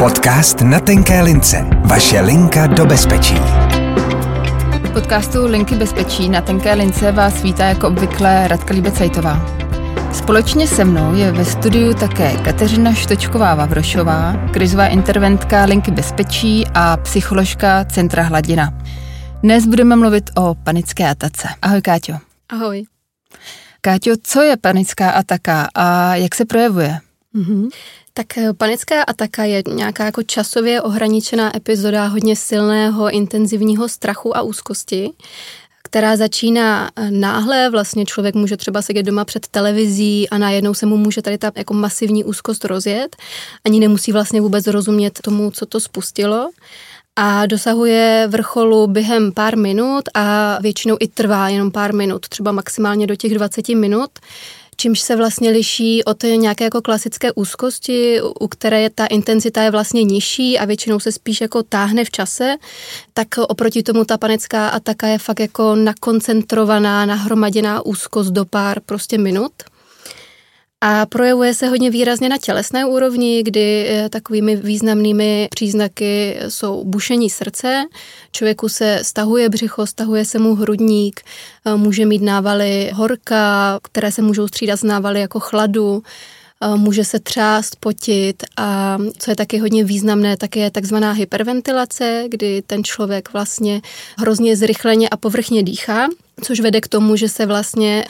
Podcast na tenké lince. Vaše linka do bezpečí. V podcastu Linky bezpečí na tenké lince vás vítá jako obvykle Radka Líbecajtová. Společně se mnou je ve studiu také Kateřina Štočková Vavrošová, krizová interventka Linky bezpečí a psycholožka Centra Hladina. Dnes budeme mluvit o panické atace. Ahoj Káťo. Ahoj. Káťo, co je panická ataka a jak se projevuje? Mm-hmm. Tak eh, panická ataka je nějaká jako časově ohraničená epizoda hodně silného, intenzivního strachu a úzkosti, která začíná eh, náhle, vlastně člověk může třeba sedět doma před televizí a najednou se mu může tady ta jako masivní úzkost rozjet, ani nemusí vlastně vůbec rozumět tomu, co to spustilo. A dosahuje vrcholu během pár minut a většinou i trvá jenom pár minut, třeba maximálně do těch 20 minut, čímž se vlastně liší od nějaké jako klasické úzkosti, u které je ta intenzita je vlastně nižší a většinou se spíš jako táhne v čase, tak oproti tomu ta panická ataka je fakt jako nakoncentrovaná, nahromaděná úzkost do pár prostě minut. A projevuje se hodně výrazně na tělesné úrovni, kdy eh, takovými významnými příznaky jsou bušení srdce, člověku se stahuje břicho, stahuje se mu hrudník, eh, může mít návaly horka, které se můžou střídat s návaly jako chladu, eh, může se třást, potit a co je taky hodně významné, tak je takzvaná hyperventilace, kdy ten člověk vlastně hrozně zrychleně a povrchně dýchá, což vede k tomu, že se vlastně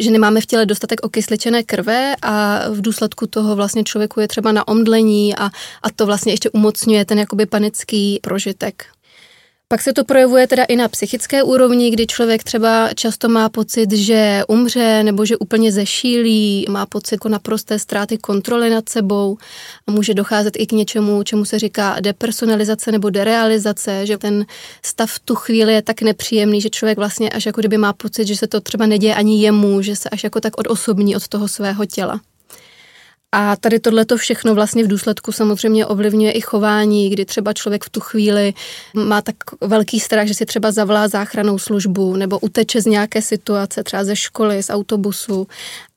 že nemáme v těle dostatek okysličené krve a v důsledku toho vlastně člověku je třeba na omdlení a, a to vlastně ještě umocňuje ten jakoby panický prožitek. Pak se to projevuje teda i na psychické úrovni, kdy člověk třeba často má pocit, že umře nebo že úplně zešílí, má pocit jako naprosté ztráty kontroly nad sebou a může docházet i k něčemu, čemu se říká depersonalizace nebo derealizace, že ten stav v tu chvíli je tak nepříjemný, že člověk vlastně až jako kdyby má pocit, že se to třeba neděje ani jemu, že se až jako tak odosobní od toho svého těla. A tady tohleto všechno vlastně v důsledku samozřejmě ovlivňuje i chování, kdy třeba člověk v tu chvíli má tak velký strach, že si třeba zavolá záchranou službu nebo uteče z nějaké situace, třeba ze školy, z autobusu.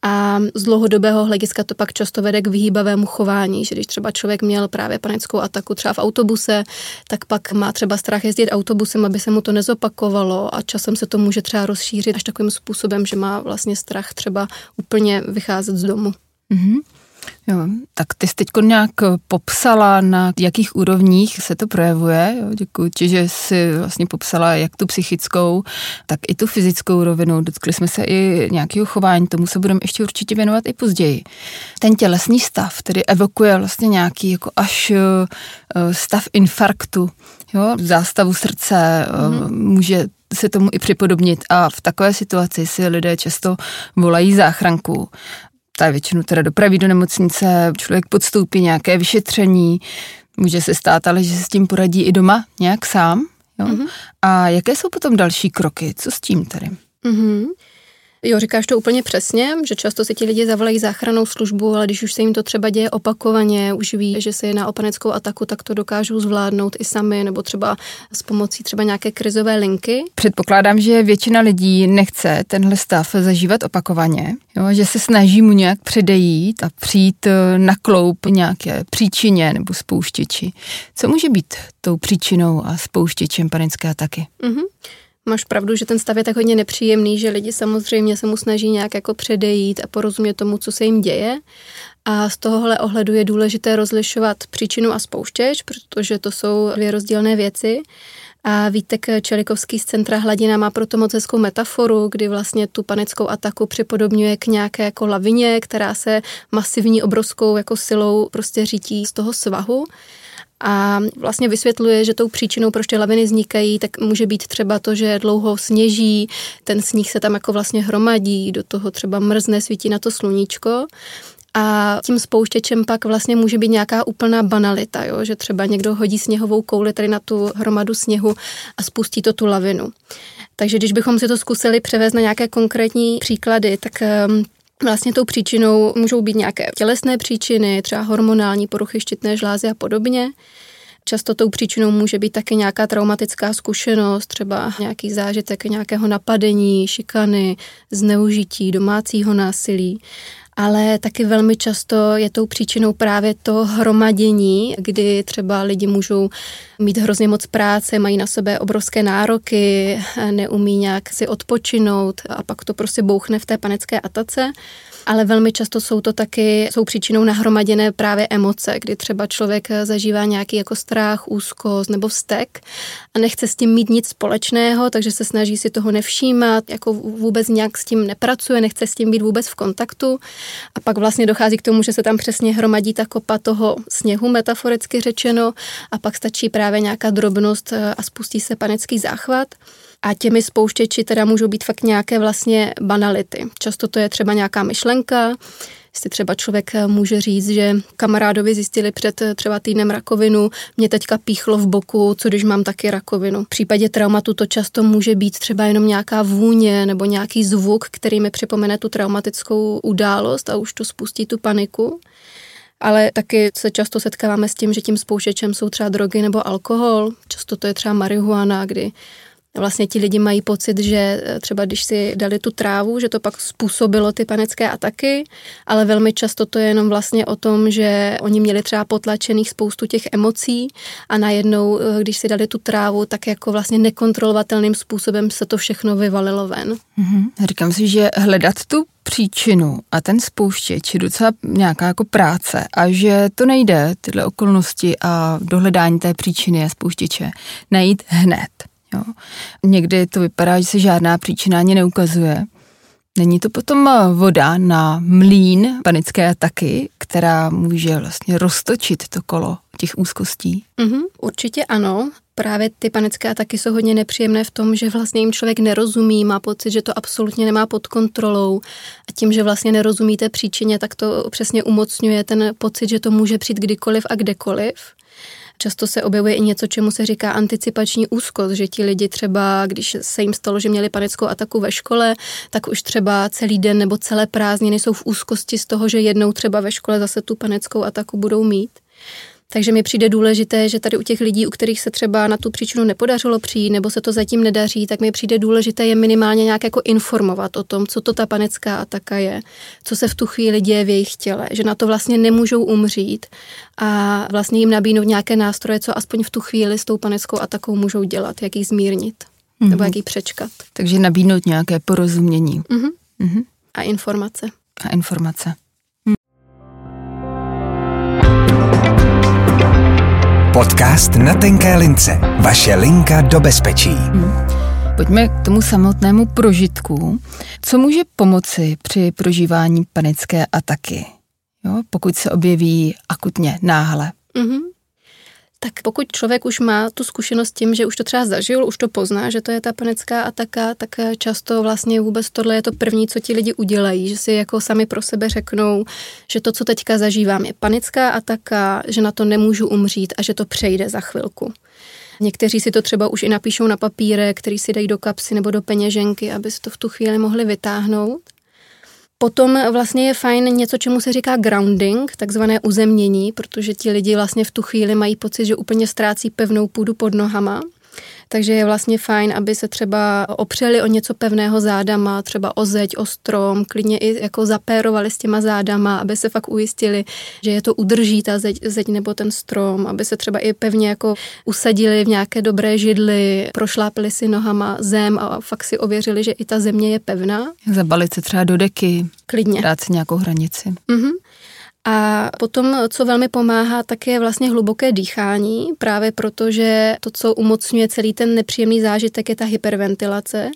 A z dlouhodobého hlediska to pak často vede k vyhýbavému chování, že když třeba člověk měl právě panickou ataku třeba v autobuse, tak pak má třeba strach jezdit autobusem, aby se mu to nezopakovalo a časem se to může třeba rozšířit až takovým způsobem, že má vlastně strach třeba úplně vycházet z domu. Mm-hmm. Jo, tak ty jsi teď nějak popsala, na jakých úrovních se to projevuje. Jo, děkuji ti, že jsi vlastně popsala jak tu psychickou, tak i tu fyzickou rovinu. Dotkli jsme se i nějakého chování, tomu se budeme ještě určitě věnovat i později. Ten tělesný stav, který evokuje vlastně nějaký jako až eh, stav infarktu, jo, zástavu srdce, mm-hmm. může se tomu i připodobnit a v takové situaci si lidé často volají záchranku ta většinu teda dopraví do nemocnice, člověk podstoupí nějaké vyšetření, může se stát, ale že se s tím poradí i doma nějak sám. Jo? Mm-hmm. A jaké jsou potom další kroky? Co s tím tedy? Mm-hmm. Jo, říkáš to úplně přesně, že často si ti lidi zavolají záchranou službu, ale když už se jim to třeba děje opakovaně, už ví, že se jedná o panickou ataku, tak to dokážou zvládnout i sami, nebo třeba s pomocí třeba nějaké krizové linky. Předpokládám, že většina lidí nechce tenhle stav zažívat opakovaně, jo, že se snaží mu nějak předejít a přijít eh, na kloup nějaké příčině nebo spouštěči. Co může být tou příčinou a spouštěčem panické ataky? Mm-hmm. Máš pravdu, že ten stav je tak hodně nepříjemný, že lidi samozřejmě se mu snaží nějak jako předejít a porozumět tomu, co se jim děje. A z tohohle ohledu je důležité rozlišovat příčinu a spouštěč, protože to jsou dvě rozdílné věci. A Vítek Čelikovský z Centra Hladina má proto moc hezkou metaforu, kdy vlastně tu panickou ataku připodobňuje k nějaké jako lavině, která se masivní obrovskou jako silou prostě řítí z toho svahu a vlastně vysvětluje, že tou příčinou, proč ty laviny vznikají, tak může být třeba to, že dlouho sněží, ten sníh se tam jako vlastně hromadí, do toho třeba mrzne, svítí na to sluníčko. A tím spouštěčem pak vlastně může být nějaká úplná banalita, jo? že třeba někdo hodí sněhovou kouli tady na tu hromadu sněhu a spustí to tu lavinu. Takže když bychom si to zkusili převést na nějaké konkrétní příklady, tak ehm, Vlastně tou příčinou můžou být nějaké tělesné příčiny, třeba hormonální poruchy štítné žlázy a podobně. Často tou příčinou může být také nějaká traumatická zkušenost, třeba nějaký zážitek nějakého napadení, šikany, zneužití, domácího násilí. Ale taky velmi často je tou příčinou právě to hromadění, kdy třeba lidi můžou mít hrozně moc práce, mají na sebe obrovské nároky, neumí nějak si odpočinout a pak to prostě bouchne v té panické atace ale velmi často jsou to taky, jsou příčinou nahromaděné právě emoce, kdy třeba člověk zažívá nějaký jako strach, úzkost nebo vztek a nechce s tím mít nic společného, takže se snaží si toho nevšímat, jako vůbec nějak s tím nepracuje, nechce s tím být vůbec v kontaktu a pak vlastně dochází k tomu, že se tam přesně hromadí ta kopa toho sněhu, metaforicky řečeno, a pak stačí právě nějaká drobnost a spustí se panický záchvat. A těmi spouštěči teda můžou být fakt nějaké vlastně banality. Často to je třeba nějaká myšlenka, jestli třeba člověk může říct, že kamarádovi zjistili před třeba týdnem rakovinu, mě teďka píchlo v boku, co když mám taky rakovinu. V případě traumatu to často může být třeba jenom nějaká vůně nebo nějaký zvuk, který mi připomene tu traumatickou událost a už to spustí tu paniku ale taky se často setkáváme s tím, že tím spouštěčem jsou třeba drogy nebo alkohol. Často to je třeba marihuana, kdy vlastně ti lidi mají pocit, že eh, třeba když si dali tu trávu, že to pak způsobilo ty panické ataky, ale velmi často to je jenom vlastně o tom, že oni měli třeba potlačených spoustu těch emocí a najednou, eh, když si dali tu trávu, tak jako vlastně nekontrolovatelným způsobem se to všechno vyvalilo ven. Mm-hmm. Říkám si, že hledat tu příčinu a ten spouštěč je docela nějaká jako práce a že to nejde, tyhle okolnosti a dohledání té příčiny a spouštěče najít hned. Jo. Někdy to vypadá, že se žádná příčina ani neukazuje. Není to potom voda na mlín panické ataky, která může vlastně roztočit to kolo těch úzkostí? Mm-hmm, určitě ano. Právě ty panické ataky jsou hodně nepříjemné v tom, že vlastně jim člověk nerozumí, má pocit, že to absolutně nemá pod kontrolou a tím, že vlastně nerozumíte příčině, tak to přesně umocňuje ten pocit, že to může přijít kdykoliv a kdekoliv. Často se objevuje i něco, čemu se říká anticipační úzkost, že ti lidi třeba, když se jim stalo, že měli panickou ataku ve škole, tak už třeba celý den nebo celé prázdniny jsou v úzkosti z toho, že jednou třeba ve škole zase tu panickou ataku budou mít. Takže mi přijde důležité, že tady u těch lidí, u kterých se třeba na tu příčinu nepodařilo přijít, nebo se to zatím nedaří, tak mi přijde důležité je minimálně nějak jako informovat o tom, co to ta panická ataka je, co se v tu chvíli děje v jejich těle, že na to vlastně nemůžou umřít a vlastně jim nabídnout nějaké nástroje, co aspoň v tu chvíli s tou panickou atakou můžou dělat, jak ji zmírnit mm-hmm. nebo jak ji přečkat. Takže nabídnout nějaké porozumění. Mm-hmm. Mm-hmm. A informace. A informace. Podcast na tenké lince. Vaše linka do bezpečí. Hmm. Pojďme k tomu samotnému prožitku. Co může pomoci při prožívání panické ataky? Jo, pokud se objeví akutně, náhle. Mm-hmm. Tak pokud člověk už má tu zkušenost tím, že už to třeba zažil, už to pozná, že to je ta panická ataka, tak často vlastně vůbec tohle je to první, co ti lidi udělají, že si jako sami pro sebe řeknou, že to, co teďka zažívám, je panická ataka, že na to nemůžu umřít a že to přejde za chvilku. Někteří si to třeba už i napíšou na papíre, který si dají do kapsy nebo do peněženky, aby si to v tu chvíli mohli vytáhnout. Potom vlastně je fajn něco, čemu se říká grounding, takzvané uzemnění, protože ti lidi vlastně v tu chvíli mají pocit, že úplně ztrácí pevnou půdu pod nohama takže je vlastně fajn, aby se třeba opřeli o něco pevného zádama, třeba o zeď, o strom, klidně i jako zapérovali s těma zádama, aby se fakt ujistili, že je to udrží ta zeď, zeď nebo ten strom, aby se třeba i pevně jako usadili v nějaké dobré židli, prošlápili si nohama zem a fakt si ověřili, že i ta země je pevná. Zabalit se třeba do deky. Klidně. Dát si nějakou hranici. Mm-hmm. A potom, co velmi pomáhá, tak je vlastně hluboké dýchání, právě protože to, co umocňuje celý ten nepříjemný zážitek, je ta hyperventilace.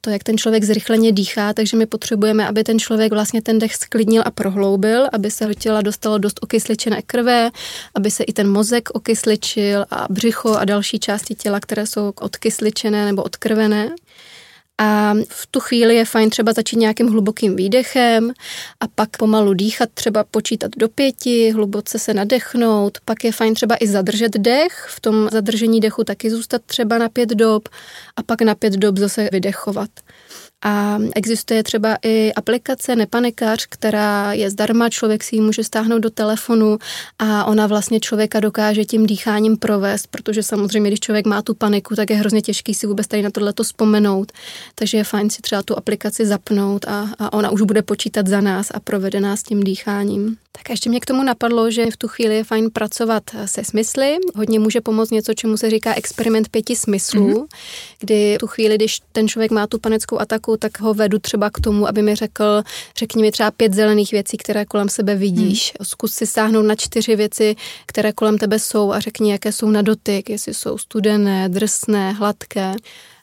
To, jak ten člověk zrychleně dýchá, takže my potřebujeme, aby ten člověk vlastně ten dech sklidnil a prohloubil, aby se do těla dostalo dost okysličené krve, aby se i ten mozek okysličil a břicho a další části těla, které jsou odkysličené nebo odkrvené. A v tu chvíli je fajn třeba začít nějakým hlubokým výdechem a pak pomalu dýchat, třeba počítat do pěti, hluboce se nadechnout. Pak je fajn třeba i zadržet dech, v tom zadržení dechu taky zůstat třeba na pět dob a pak na pět dob zase vydechovat. A existuje třeba i aplikace Nepanikař, která je zdarma, člověk si ji může stáhnout do telefonu a ona vlastně člověka dokáže tím dýcháním provést, protože samozřejmě, když člověk má tu paniku, tak je hrozně těžký si vůbec tady na tohleto vzpomenout. Takže je fajn si třeba tu aplikaci zapnout a, a ona už bude počítat za nás a provede nás tím dýcháním. Tak ještě mě k tomu napadlo, že v tu chvíli je fajn pracovat se smysly. Hodně může pomoct něco, čemu se říká experiment pěti smyslů, mm-hmm. kdy tu chvíli, když ten člověk má tu panickou ataku, tak ho vedu třeba k tomu, aby mi řekl, řekni mi třeba pět zelených věcí, které kolem sebe vidíš. Mm. Zkus si stáhnout na čtyři věci, které kolem tebe jsou a řekni, jaké jsou na dotyk, jestli jsou studené, drsné, hladké.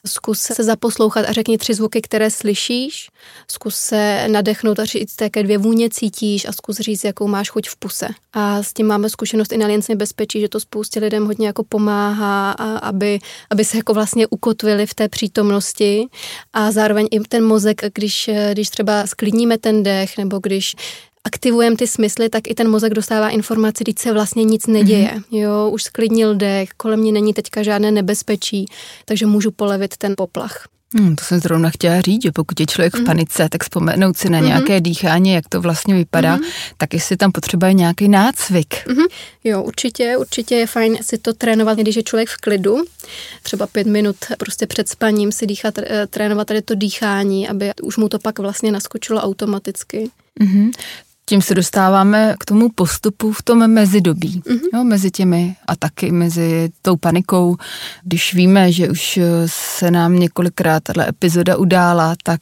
Zkus se zaposlouchat a řekni tři zvuky, které slyšíš. Zkus se nadechnout a říct, jaké dvě vůně cítíš a zkus říct, jakou máš chuť v puse. A s tím máme zkušenost i na Aliance bezpečí, že to spoustě lidem hodně jako pomáhá, a aby, aby se jako vlastně ukotvili v té přítomnosti a zároveň i ten mozek, když, když třeba sklidníme ten dech nebo když aktivujeme ty smysly, tak i ten mozek dostává informaci, když se vlastně nic neděje. Mm-hmm. Jo, už sklidnil dech, kolem mě není teďka žádné nebezpečí, takže můžu polevit ten poplach. Hmm, to jsem zrovna chtěla říct, že pokud je člověk v mhm. panice, tak vzpomenout si na mm-hmm. nějaké dýchání, jak to vlastně vypadá, mm-hmm. tak jestli tam potřebuje nějaký nácvik. Mm-hmm. Jo, určitě, určitě je fajn si to trénovat, když je člověk v klidu, třeba pět minut prostě před spaním si dýchat, eh, trénovat tady to dýchání, aby už mu to pak vlastně naskočilo automaticky. Mm-hmm tím se dostáváme k tomu postupu v tom mezidobí, mm-hmm. jo, mezi těmi a taky mezi tou panikou. Když víme, že už se nám několikrát tato epizoda udála, tak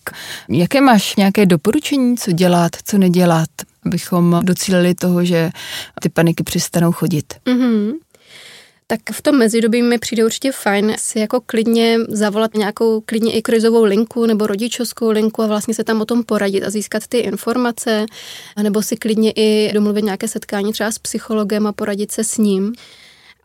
jaké máš nějaké doporučení, co dělat, co nedělat, abychom docílili toho, že ty paniky přestanou chodit? Mm-hmm tak v tom mezidobí mi přijde určitě fajn si jako klidně zavolat nějakou klidně i krizovou linku nebo rodičovskou linku a vlastně se tam o tom poradit a získat ty informace, nebo si klidně i domluvit nějaké setkání třeba s psychologem a poradit se s ním.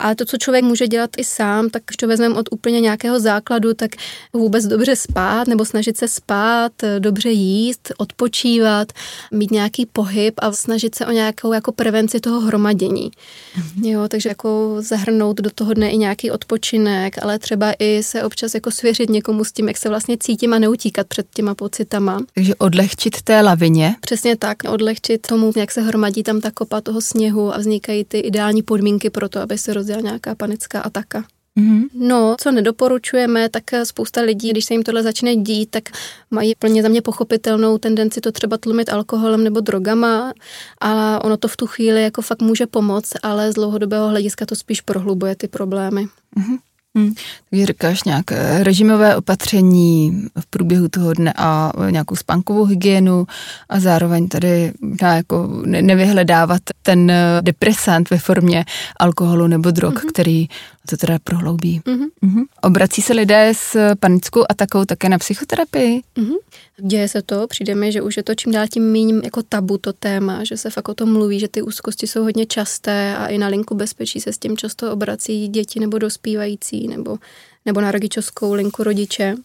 Ale to, co člověk může dělat i sám, tak když to vezmeme od úplně nějakého základu, tak vůbec dobře spát nebo snažit se spát, dobře jíst, odpočívat, mít nějaký pohyb a snažit se o nějakou jako prevenci toho hromadění. Mm-hmm. Jo, takže jako zahrnout do toho dne i nějaký odpočinek, ale třeba i se občas jako svěřit někomu s tím, jak se vlastně cítím a neutíkat před těma pocitama. Takže odlehčit té lavině. Přesně tak, odlehčit tomu, jak se hromadí tam ta kopa toho sněhu a vznikají ty ideální podmínky pro to, aby se rozjela nějaká panická ataka. Mm-hmm. No, co nedoporučujeme, tak spousta lidí, když se jim tohle začne dít, tak mají plně za mě pochopitelnou tendenci to třeba tlumit alkoholem nebo drogama a ono to v tu chvíli jako fakt může pomoct, ale z dlouhodobého hlediska to spíš prohlubuje ty problémy. Mm-hmm. Hmm. Takže říkáš nějaké režimové opatření v průběhu toho dne a nějakou spánkovou hygienu a zároveň tady jako nevyhledávat ten depresant ve formě alkoholu nebo drog, mm-hmm. který to teda prohloubí. Mm-hmm. Mm-hmm. Obrací se lidé s panickou atakou také na psychoterapii? Mm-hmm. Děje se to, přijde mi, že už je to čím dál tím méně jako tabu to téma, že se fakt o tom mluví, že ty úzkosti jsou hodně časté a i na linku bezpečí se s tím často obrací děti nebo dospívající nebo, nebo na rodičovskou linku rodiče.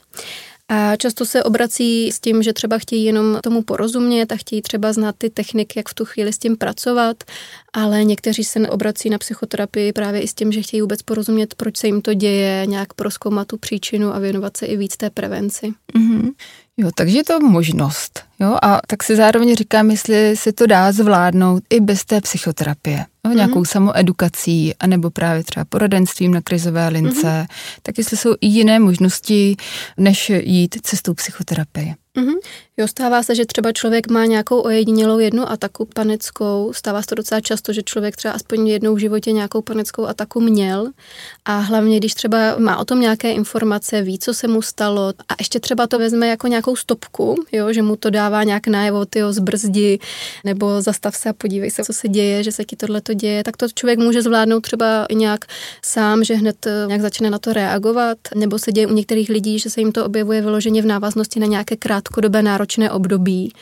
A často se obrací s tím, že třeba chtějí jenom tomu porozumět a chtějí třeba znát ty techniky, jak v tu chvíli s tím pracovat, ale někteří se obrací na psychoterapii právě i s tím, že chtějí vůbec porozumět, proč se jim to děje, nějak proskoumat tu příčinu a věnovat se i víc té prevenci. Mm-hmm. Jo, takže je to možnost. Jo, a tak si zároveň říkám, jestli se to dá zvládnout i bez té psychoterapie. Jo, nějakou mm-hmm. samoedukací, anebo právě třeba poradenstvím na krizové lince. Mm-hmm. Tak jestli jsou i jiné možnosti, než jít cestou psychoterapie. Mm-hmm. Jo, stává se, že třeba člověk má nějakou ojedinělou jednu ataku panickou. Stává se to docela často, že člověk třeba aspoň jednou v životě nějakou panickou ataku měl. A hlavně, když třeba má o tom nějaké informace, ví, co se mu stalo a ještě třeba to vezme jako nějakou stopku, jo, že mu to dává nějak najevo, ty zbrzdi, nebo zastav se a podívej se, co se děje, že se ti tohle to děje, tak to člověk může zvládnout třeba nějak sám, že hned eh, nějak začne na to reagovat, nebo se děje u některých lidí, že se jim to objevuje vyloženě v návaznosti na nějaké krátkodobé náročné období,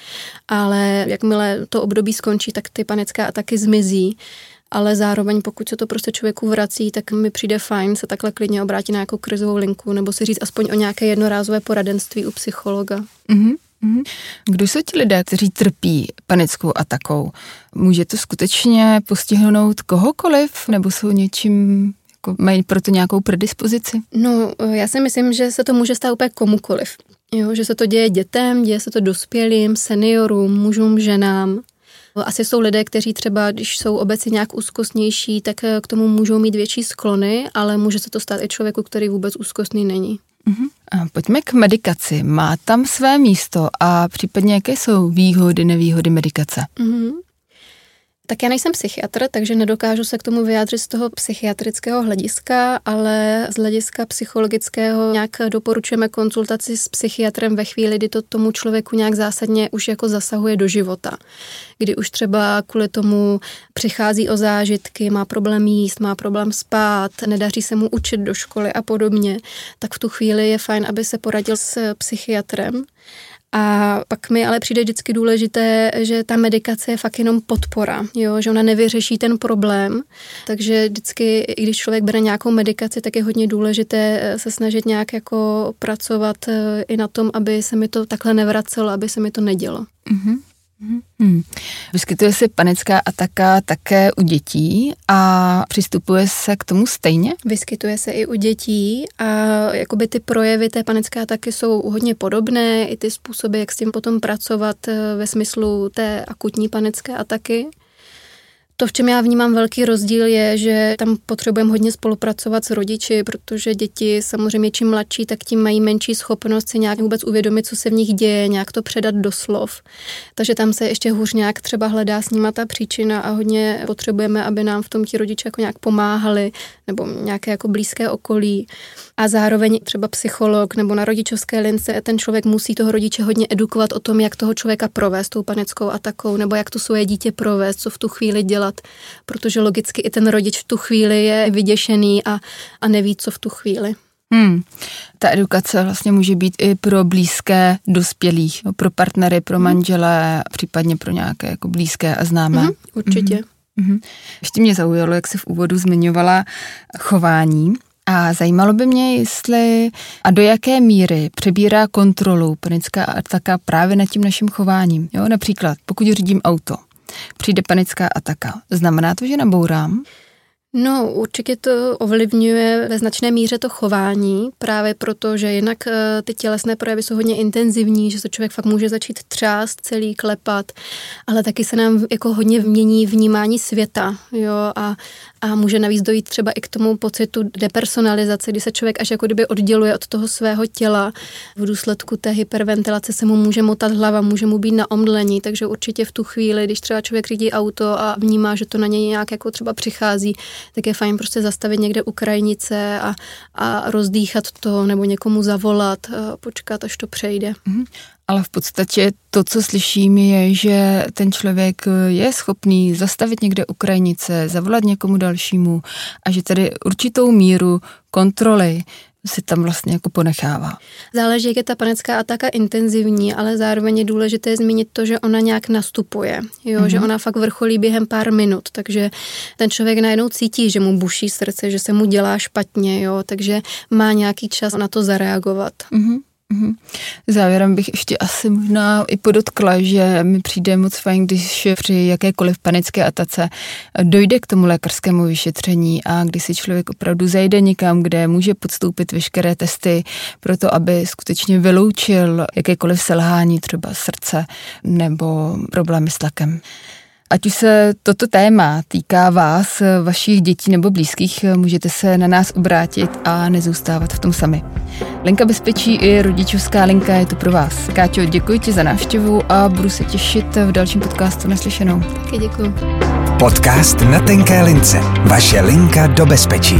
ale jakmile to období skončí, tak ty panické ataky zmizí ale zároveň pokud se to prostě člověku vrací, tak mi přijde fajn se takhle klidně obrátit na nějakou krizovou linku nebo si říct aspoň o nějaké jednorázové poradenství u psychologa. Mm-hmm. Kdo jsou ti lidé, kteří trpí panickou atakou? Může to skutečně postihnout kohokoliv, nebo jsou něčím jako mají proto nějakou predispozici? No, já si myslím, že se to může stát úplně komukoliv. Jo, že se to děje dětem, děje se to dospělým, seniorům, mužům, ženám. Asi jsou lidé, kteří třeba, když jsou obecně nějak úzkostnější, tak eh, k tomu můžou mít větší sklony, ale může se to stát i člověku, který vůbec úzkostný není. Uh-huh. Pojďme k medikaci. Má tam své místo a případně jaké jsou výhody, nevýhody medikace? Uh-huh. Tak já nejsem psychiatr, takže nedokážu se k tomu vyjádřit z toho psychiatrického hlediska, ale z hlediska psychologického nějak doporučujeme konzultaci s psychiatrem ve chvíli, kdy to tomu člověku nějak zásadně už jako zasahuje do života. Kdy už třeba kvůli tomu přichází o zážitky, má problém jíst, má problém spát, nedaří se mu učit do školy a podobně, tak v tu chvíli je fajn, aby se poradil s psychiatrem a pak mi ale přijde vždycky důležité, že ta medikace je fakt jenom podpora, jo? že ona nevyřeší ten problém. Takže vždycky, i když člověk bere nějakou medikaci, tak je hodně důležité eh, se snažit nějak jako pracovat eh, i na tom, aby se mi to takhle nevracelo, aby se mi to nedělo. Mm-hmm. Hmm. Vyskytuje se panická ataka také u dětí a přistupuje se k tomu stejně? Vyskytuje se i u dětí a jakoby ty projevy té panické ataky jsou hodně podobné, i ty způsoby, jak s tím potom pracovat eh, ve smyslu té akutní panické ataky. To, v čem já vnímám velký rozdíl, je, že tam potřebujeme hodně spolupracovat s rodiči, protože děti samozřejmě čím mladší, tak tím mají menší schopnost si nějak vůbec uvědomit, co se v nich děje, nějak to předat do slov. Takže tam se ještě hůř nějak třeba hledá s nima ta příčina a hodně potřebujeme, aby nám v tom ti rodiče jako nějak pomáhali nebo nějaké jako blízké okolí. A zároveň třeba psycholog nebo na rodičovské lince ten člověk musí toho rodiče hodně edukovat o tom, jak toho člověka provést tou panickou atakou nebo jak to svoje dítě provést, co v tu chvíli dělat protože logicky i ten rodič v tu chvíli je vyděšený a, a neví, co v tu chvíli. Hmm. Ta edukace vlastně může být i pro blízké dospělých, pro partnery, pro manžele, případně pro nějaké jako blízké a známé. Mm, určitě. Mm-hmm. Ještě mě zaujalo, jak se v úvodu zmiňovala chování. A zajímalo by mě, jestli a do jaké míry přebírá kontrolu panická ataka právě nad tím naším chováním. Jo, například, pokud řídím auto, přijde panická ataka. Znamená to, že nabourám? No, určitě to ovlivňuje ve značné míře to chování, právě proto, že jinak eh, ty tělesné projevy jsou hodně intenzivní, že se člověk fakt může začít třást celý, klepat, ale taky se nám jako hodně mění vnímání světa, jo, a, a může navíc dojít třeba i k tomu pocitu depersonalizace, kdy se člověk až jako kdyby odděluje od toho svého těla. V důsledku té hyperventilace se mu může motat hlava, může mu být na omdlení, takže určitě v tu chvíli, když třeba člověk řídí auto a vnímá, že to na něj nějak jako třeba přichází, tak je fajn prostě zastavit někde u krajnice a, a rozdýchat to nebo někomu zavolat, počkat, až to přejde. Mm-hmm. Ale v podstatě to, co slyším, je, že ten člověk je schopný zastavit někde u krajnice, zavolat někomu dalšímu a že tedy určitou míru kontroly si tam vlastně jako ponechává. Záleží, jak je ta panická ataka intenzivní, ale zároveň je důležité zmínit to, že ona nějak nastupuje, jo, mm-hmm. že ona fakt vrcholí během pár minut, takže ten člověk najednou cítí, že mu buší srdce, že se mu dělá špatně, jo, takže má nějaký čas na to zareagovat. Mm-hmm. Mm-hmm. Závěrem bych ještě asi možná i podotkla, že mi přijde moc fajn, když při jakékoliv panické atace dojde k tomu lékařskému vyšetření a když si člověk opravdu zajde někam, kde může podstoupit veškeré testy pro to, aby skutečně vyloučil jakékoliv selhání třeba srdce nebo problémy s tlakem. Ať už se toto téma týká vás, vašich dětí nebo blízkých, můžete se na nás obrátit a nezůstávat v tom sami. Linka bezpečí i rodičovská linka je to pro vás. Káťo, děkuji ti za návštěvu a budu se těšit v dalším podcastu naslyšenou. Taky děkuji. Podcast na tenké lince. Vaše linka do bezpečí.